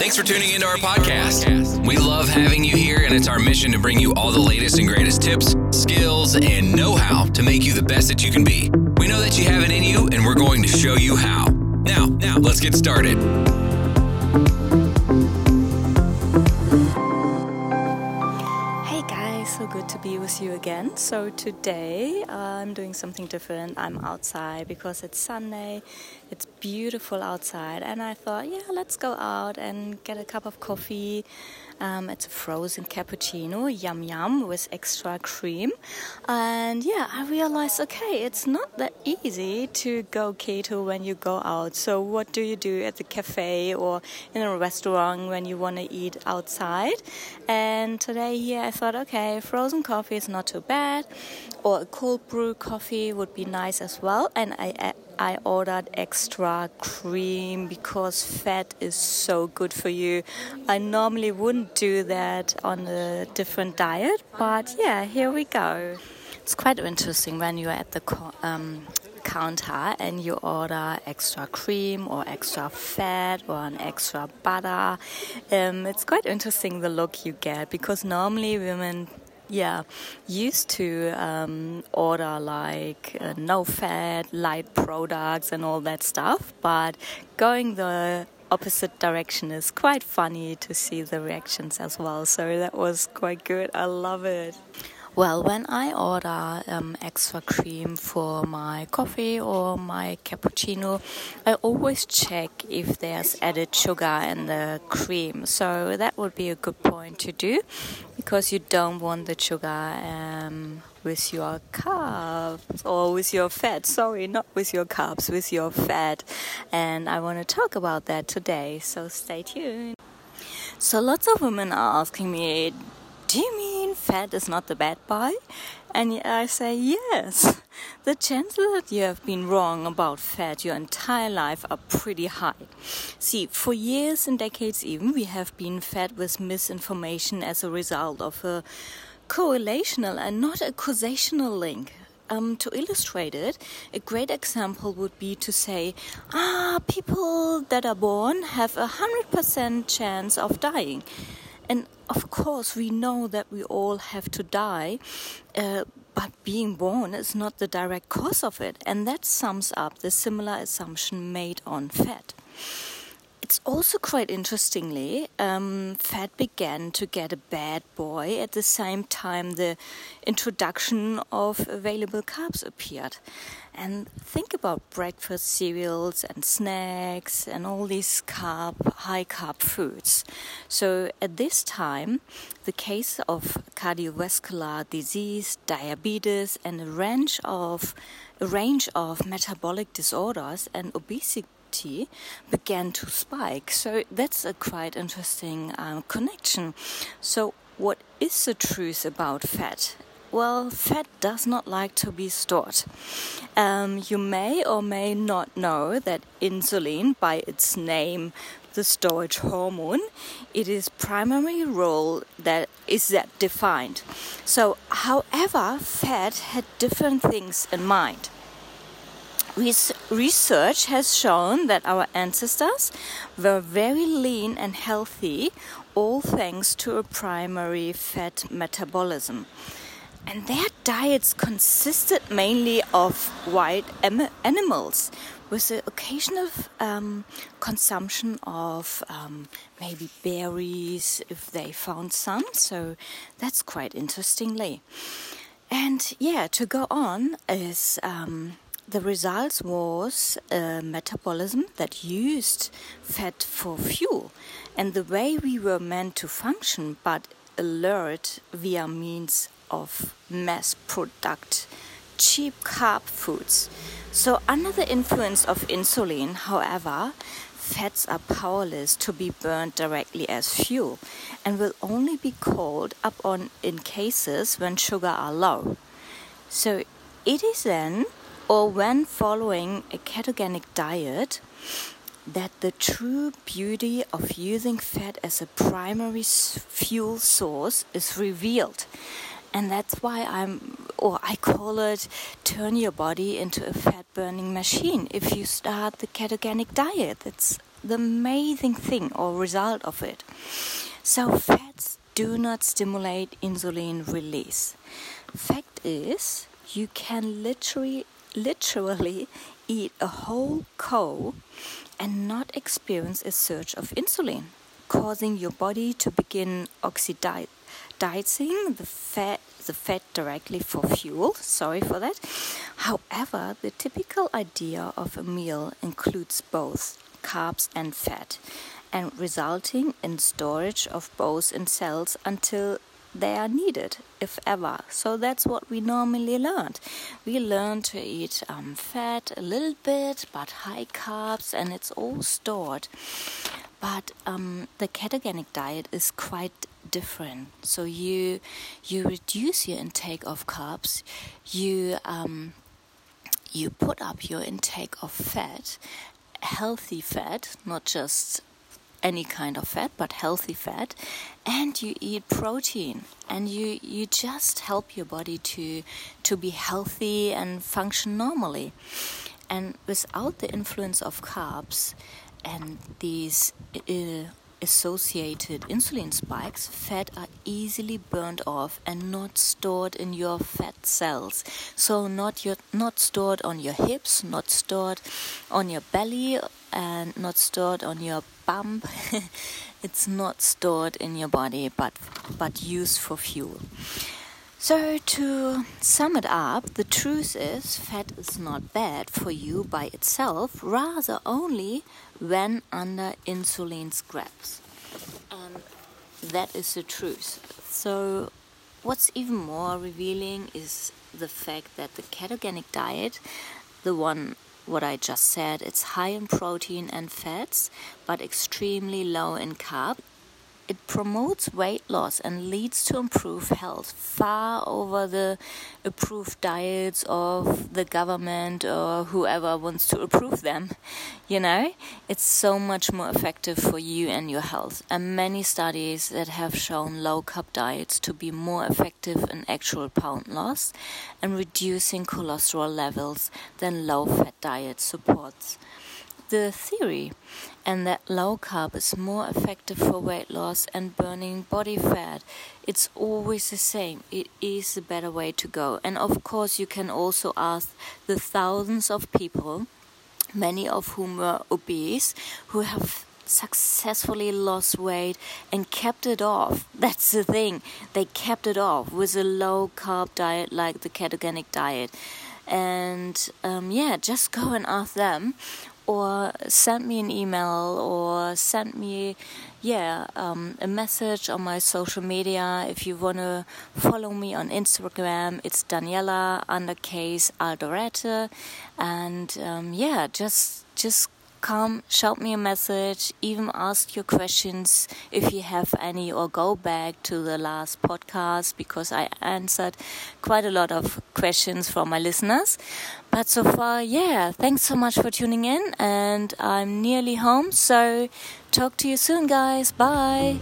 Thanks for tuning into our podcast. We love having you here, and it's our mission to bring you all the latest and greatest tips, skills, and know how to make you the best that you can be. We know that you have it in you, and we're going to show you how. Now, now, let's get started. Hey guys, so good to be with you again. So today uh, I'm doing something different. I'm outside because it's Sunday. It's beautiful outside, and I thought, yeah, let's go out and get a cup of coffee. Um, it's a frozen cappuccino, yum yum, with extra cream. And yeah, I realized, okay, it's not that easy to go keto when you go out. So what do you do at the cafe or in a restaurant when you want to eat outside? And today here I thought, okay, frozen coffee is not too bad, or a cold brew coffee would be nice as well. And I I ordered extra cream because fat is so good for you. I normally wouldn't do that on a different diet, but yeah, here we go. It's quite interesting when you're at the um, counter and you order extra cream or extra fat or an extra butter. Um, it's quite interesting the look you get because normally women yeah used to um, order like uh, no fat light products and all that stuff but going the opposite direction is quite funny to see the reactions as well. So that was quite good. I love it well, when I order um, extra cream for my coffee or my cappuccino, I always check if there's added sugar in the cream. So that would be a good point to do because you don't want the sugar um, with your carbs or with your fat. Sorry, not with your carbs, with your fat. And I want to talk about that today. So stay tuned. So lots of women are asking me, do you mean fat is not the bad guy? And I say, Yes. The chances that you have been wrong about fat your entire life are pretty high. See, for years and decades even, we have been fed with misinformation as a result of a correlational and not a causational link. Um, to illustrate it, a great example would be to say, ah, people that are born have a 100% chance of dying. And of course, we know that we all have to die, uh, but being born is not the direct cause of it. And that sums up the similar assumption made on fat. It's also quite interestingly, um, fat began to get a bad boy at the same time the introduction of available carbs appeared. And think about breakfast cereals and snacks and all these carb, high carb foods. So at this time, the case of cardiovascular disease, diabetes, and a range of a range of metabolic disorders and obesity began to spike. So that's a quite interesting um, connection. So, what is the truth about fat? Well, fat does not like to be stored. Um, you may or may not know that insulin, by its name, the storage hormone, it is primary role that is that defined. So, however, fat had different things in mind. Research has shown that our ancestors were very lean and healthy, all thanks to a primary fat metabolism. And their diets consisted mainly of wild animals, with the occasional um, consumption of um, maybe berries if they found some. So that's quite interestingly. And yeah, to go on is. Um, the results was a metabolism that used fat for fuel and the way we were meant to function but alert via means of mass product cheap carb foods so under the influence of insulin however fats are powerless to be burned directly as fuel and will only be called up on in cases when sugar are low so it is then or when following a ketogenic diet, that the true beauty of using fat as a primary fuel source is revealed. And that's why I'm, or I call it, turn your body into a fat burning machine. If you start the ketogenic diet, That's the amazing thing or result of it. So, fats do not stimulate insulin release. Fact is, you can literally literally eat a whole cow and not experience a surge of insulin, causing your body to begin oxidizing the fat the fat directly for fuel. Sorry for that. However, the typical idea of a meal includes both carbs and fat and resulting in storage of both in cells until they are needed, if ever. So that's what we normally learned. We learn to eat um, fat a little bit, but high carbs, and it's all stored. But um, the ketogenic diet is quite different. So you you reduce your intake of carbs, you um, you put up your intake of fat, healthy fat, not just any kind of fat but healthy fat and you eat protein. And you you just help your body to to be healthy and function normally. And without the influence of carbs and these uh, associated insulin spikes, fat are easily burned off and not stored in your fat cells. So not your not stored on your hips, not stored on your belly, and not stored on your bum. it's not stored in your body, but but used for fuel. So, to sum it up, the truth is fat is not bad for you by itself, rather, only when under insulin's grasp. And that is the truth. So, what's even more revealing is the fact that the ketogenic diet, the one what I just said, it's high in protein and fats, but extremely low in carb it promotes weight loss and leads to improved health far over the approved diets of the government or whoever wants to approve them. You know, it's so much more effective for you and your health. And many studies that have shown low carb diets to be more effective in actual pound loss and reducing cholesterol levels than low fat diet supports the theory, and that low carb is more effective for weight loss and burning body fat. It's always the same. It is the better way to go. And of course, you can also ask the thousands of people, many of whom were obese, who have successfully lost weight and kept it off. That's the thing. They kept it off with a low carb diet like the ketogenic diet. And um, yeah, just go and ask them or send me an email or send me yeah um, a message on my social media. If you want to follow me on instagram it's daniela undercase aldorete and um, yeah just just come shout me a message even ask your questions if you have any or go back to the last podcast because i answered quite a lot of questions from my listeners. But so far yeah thanks so much for tuning in and i'm nearly home so talk to you soon guys. Bye